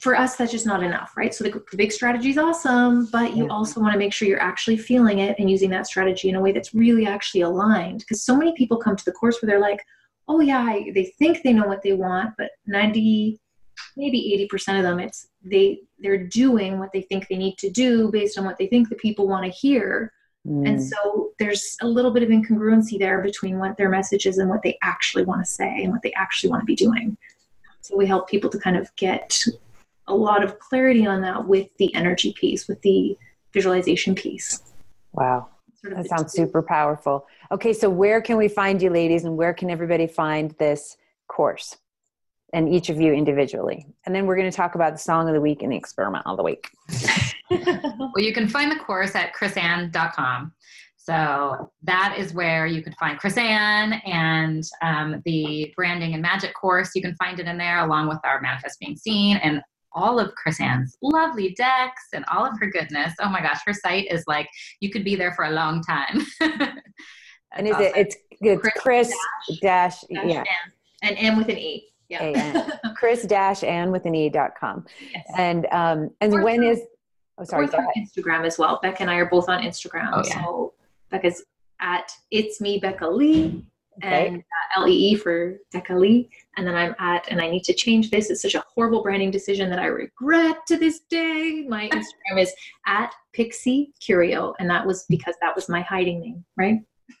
for us that's just not enough right so the, the big strategy is awesome but you yeah. also want to make sure you're actually feeling it and using that strategy in a way that's really actually aligned because so many people come to the course where they're like oh yeah I, they think they know what they want but 90 maybe 80% of them it's they they're doing what they think they need to do based on what they think the people want to hear Mm. And so there's a little bit of incongruency there between what their message is and what they actually want to say and what they actually want to be doing. So we help people to kind of get a lot of clarity on that with the energy piece, with the visualization piece. Wow. Sort of that sounds two. super powerful. Okay, so where can we find you, ladies, and where can everybody find this course? And each of you individually. And then we're going to talk about the song of the week and the experiment of the week. well, you can find the course at chris-anne.com. So that is where you can find Chris-Anne and um, the branding and magic course. You can find it in there along with our manifest being seen and all of Chris-Anne's lovely decks and all of her goodness. Oh my gosh, her site is like you could be there for a long time. and is awesome. it? It's it's Chris, Chris dash, dash, yeah, and M with an E. Yeah. Chris dash Ann with an E dot com. Yes. And um and or when is Oh, sorry. We're on Instagram as well. Becca and I are both on Instagram. Oh, yeah. So Becca's at it's me Becca Lee Okay. and uh, L E E for Becca Lee. And then I'm at, and I need to change this. It's such a horrible branding decision that I regret to this day. My Instagram is at Pixie Curio, and that was because that was my hiding name, right?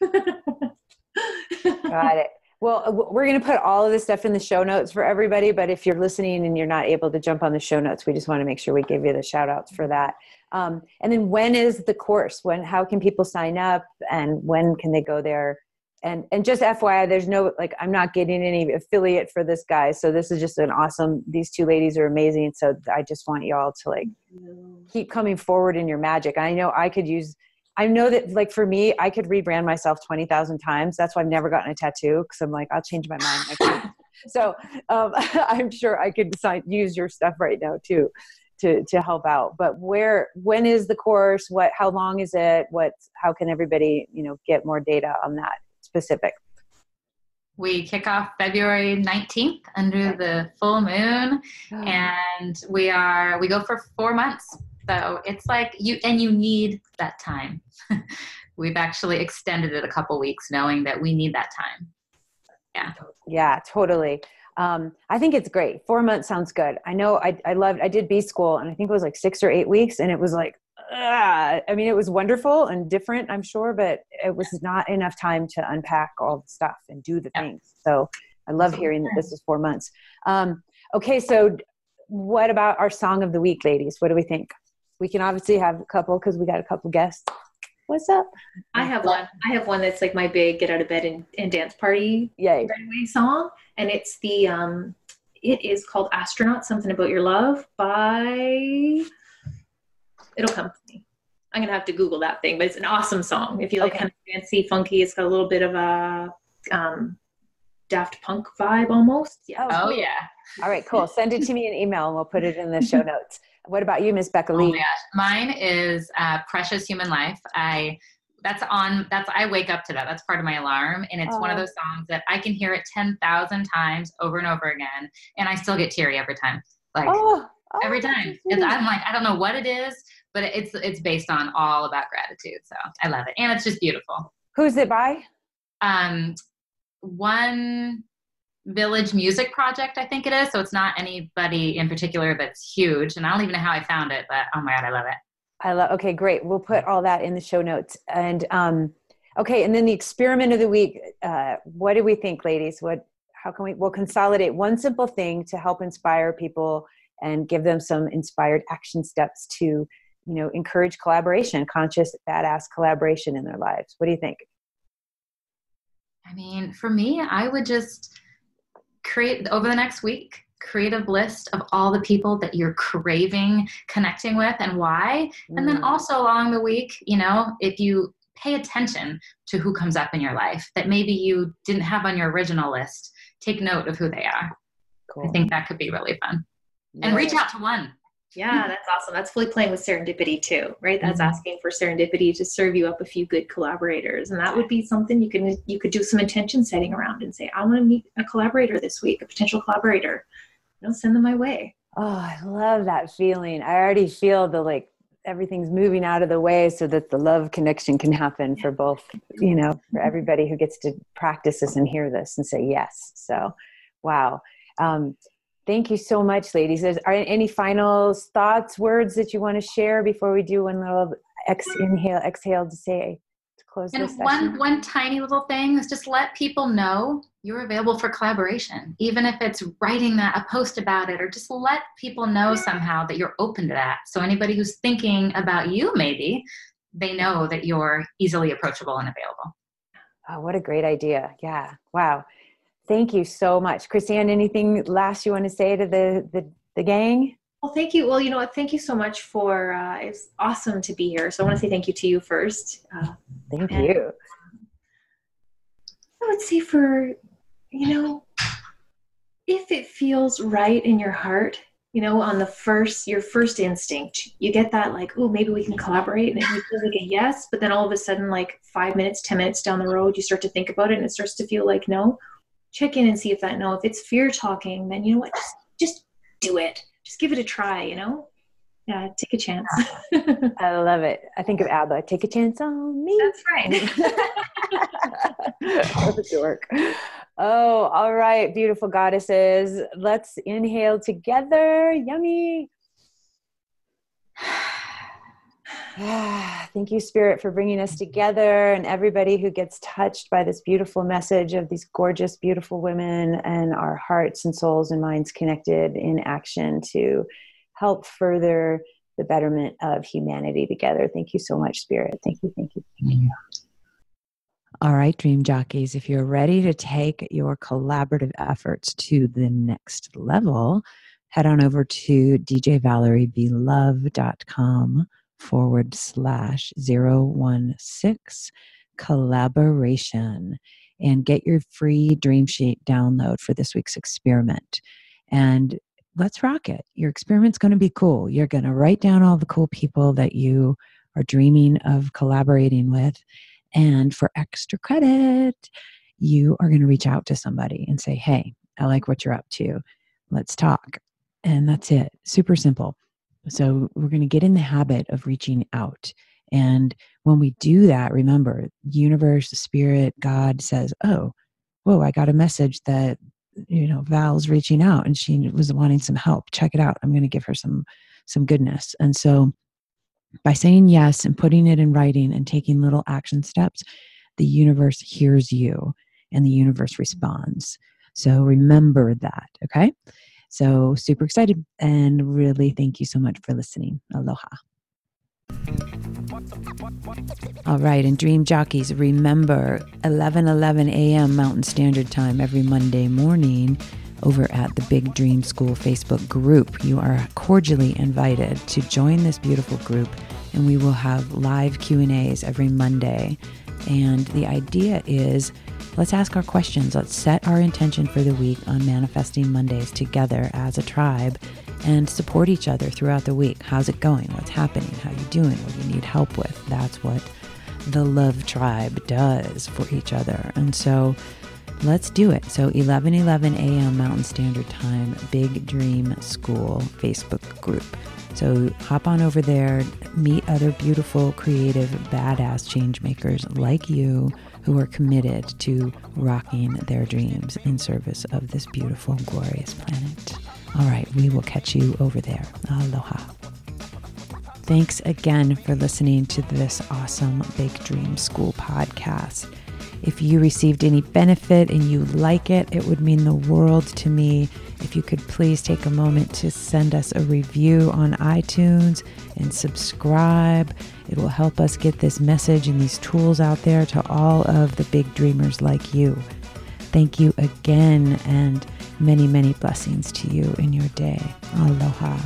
Got it. Well, we're going to put all of this stuff in the show notes for everybody. But if you're listening and you're not able to jump on the show notes, we just want to make sure we give you the shout outs for that. Um, and then when is the course? When, how can people sign up and when can they go there? And, and just FYI, there's no, like, I'm not getting any affiliate for this guy. So this is just an awesome, these two ladies are amazing. So I just want y'all to like keep coming forward in your magic. I know I could use, I know that like for me, I could rebrand myself 20,000 times. That's why I've never gotten a tattoo because I'm like, I'll change my mind. so um, I'm sure I could sign, use your stuff right now too to, to help out. But where, when is the course? What, how long is it? What, how can everybody, you know, get more data on that specific? We kick off February 19th under the full moon, and we are we go for four months. So it's like you and you need that time. We've actually extended it a couple weeks, knowing that we need that time. Yeah, Yeah, totally. Um, I think it's great. Four months sounds good. I know I, I loved, I did B school and I think it was like six or eight weeks and it was like, ah, I mean, it was wonderful and different, I'm sure, but it was not enough time to unpack all the stuff and do the Yeah. things. So I love hearing that this is four months. Um, okay. So what about our song of the week, ladies? What do we think? We can obviously have a couple because we got a couple guests. What's up? I have one. I have one that's like my big get out of bed and, and dance party Yay. Song, and it's the um, it is called "Astronaut." Something about your love by. It'll come to me. I'm gonna have to Google that thing, but it's an awesome song. If you like Okay. kind of fancy, funky, it's got a little bit of a um, Daft Punk vibe almost. Yeah. Oh cool. yeah. All right, cool. Send it to me in email and we'll put it in the show notes. What about you, Miss Becca Oh Lee? my gosh, mine is uh, "Precious Human Life." I that's on. That's I wake up to that. That's part of my alarm, and it's one of Oh. those songs that I can hear it ten thousand times over and over again, and I still get teary every time. Like Oh, oh, every time, so I'm like I don't know what it is, but it's it's based on all about gratitude. So I love it, and it's just beautiful. Who's it by? Um, one village music project, I think it is. So it's not anybody in particular that's huge, and I don't even know how I found it, but oh my god, I love it. I love. Okay, great. We'll put all that in the show notes. And um, okay, and then the experiment of the week. Uh, what do we think, ladies? What? How can we? We'll consolidate one simple thing to help inspire people and give them some inspired action steps to, you know, encourage collaboration, conscious, badass collaboration in their lives. What do you think? I mean, for me, I would just create over the next week, create a list of all the people that you're craving connecting with and why. And then Mm, also along the week, you know, if you pay attention to who comes up in your life that maybe you didn't have on your original list, take note of who they are. cool. I think that could be really fun. And reach out to one. Yeah, that's awesome. That's fully playing with serendipity too, right? That's Mhm. asking for serendipity to serve you up a few good collaborators, and that would be something you can you could do some intention setting around and say, I want to meet a collaborator this week, a potential collaborator. You know, send them my way. Oh, I love that feeling. I already feel the like everything's moving out of the way so that the love connection can happen for both, you know, for everybody who gets to practice this and hear this and say yes. So, wow. Um, thank you so much, ladies. Is, are any final thoughts, words that you want to share before we do one little ex- inhale, exhale to say to close And this one session? one tiny little thing is just let people know you're available for collaboration, even if it's writing that a post about it, or just let people know somehow that you're open to that. So anybody who's thinking about you, maybe they know that you're easily approachable and available. Oh, what a great idea. Yeah. Wow. Thank you so much. Chris-Anne, anything last you want to say to the, the, the gang? Well, thank you. Well, you know what? Thank you so much for. Uh, it's awesome to be here. So I want to say thank you to you first. Uh, Thank And- you. I would say for, you know, if it feels right in your heart, you know, on the first, your first instinct, you get that like, oh, maybe we can collaborate. And it feels like a yes. But then all of a sudden, like five minutes, 10 minutes down the road, you start to think about it and it starts to feel like no. Check in and see if that no. If it's fear talking, then you know what? Just, just do it. Just give it a try, you know? Yeah, take a chance. I love it. I think of ABBA. Take a chance on me. That's right. what a dork. Oh, all right, beautiful goddesses. Let's inhale together. Yummy. Thank you, Spirit, for bringing us together and everybody who gets touched by this beautiful message of these gorgeous, beautiful women and our hearts and souls and minds connected in action to help further the betterment of humanity together. Thank you so much, Spirit. Thank you, thank you, thank you. Mm-hmm. All right, dream jockeys, if you're ready to take your collaborative efforts to the next level, head on over to djvalerieblove.com forward slash 016 collaboration and get your free dream sheet download for this week's experiment. And let's rock it. Your experiment's going to be cool. You're going to write down all the cool people that you are dreaming of collaborating with. And for extra credit, you are going to reach out to somebody and say, Hey, I like what you're up to. Let's talk. And that's it. Super simple. So we're going to get in the habit of reaching out. And when we do that, remember, universe, spirit, God says, Oh, whoa, I got a message that, you know, Val's reaching out and she was wanting some help. Check it out. I'm going to give her some some goodness. And so by saying yes and putting it in writing and taking little action steps, the universe hears you and the universe responds. So remember that, okay? So, super excited and really thank you so much for listening. Aloha. All right, and Dream Jockeys, remember 11 11 a.m. Mountain Standard Time every Monday morning over at the Big Dream School Facebook group. You are cordially invited to join this beautiful group, and we will have live Q&As every Monday. And the idea is Let's ask our questions. Let's set our intention for the week on Manifesting Mondays together as a tribe and support each other throughout the week. How's it going? What's happening? How you doing? What do you need help with? That's what the Love Tribe does for each other. And so let's do it. So 11 11 a.m. Mountain Standard Time, Big Dream School Facebook group. So hop on over there, meet other beautiful, creative, badass change makers like you who are committed to rocking their dreams in service of this beautiful, and glorious planet. All right, we will catch you over there. Aloha. Thanks again for listening to this awesome Big Dream School podcast. If you received any benefit and you like it, it would mean the world to me if you could please take a moment to send us a review on iTunes and subscribe. It will help us get this message and these tools out there to all of the big dreamers like you. Thank you again, and many, many blessings to you in your day. Aloha.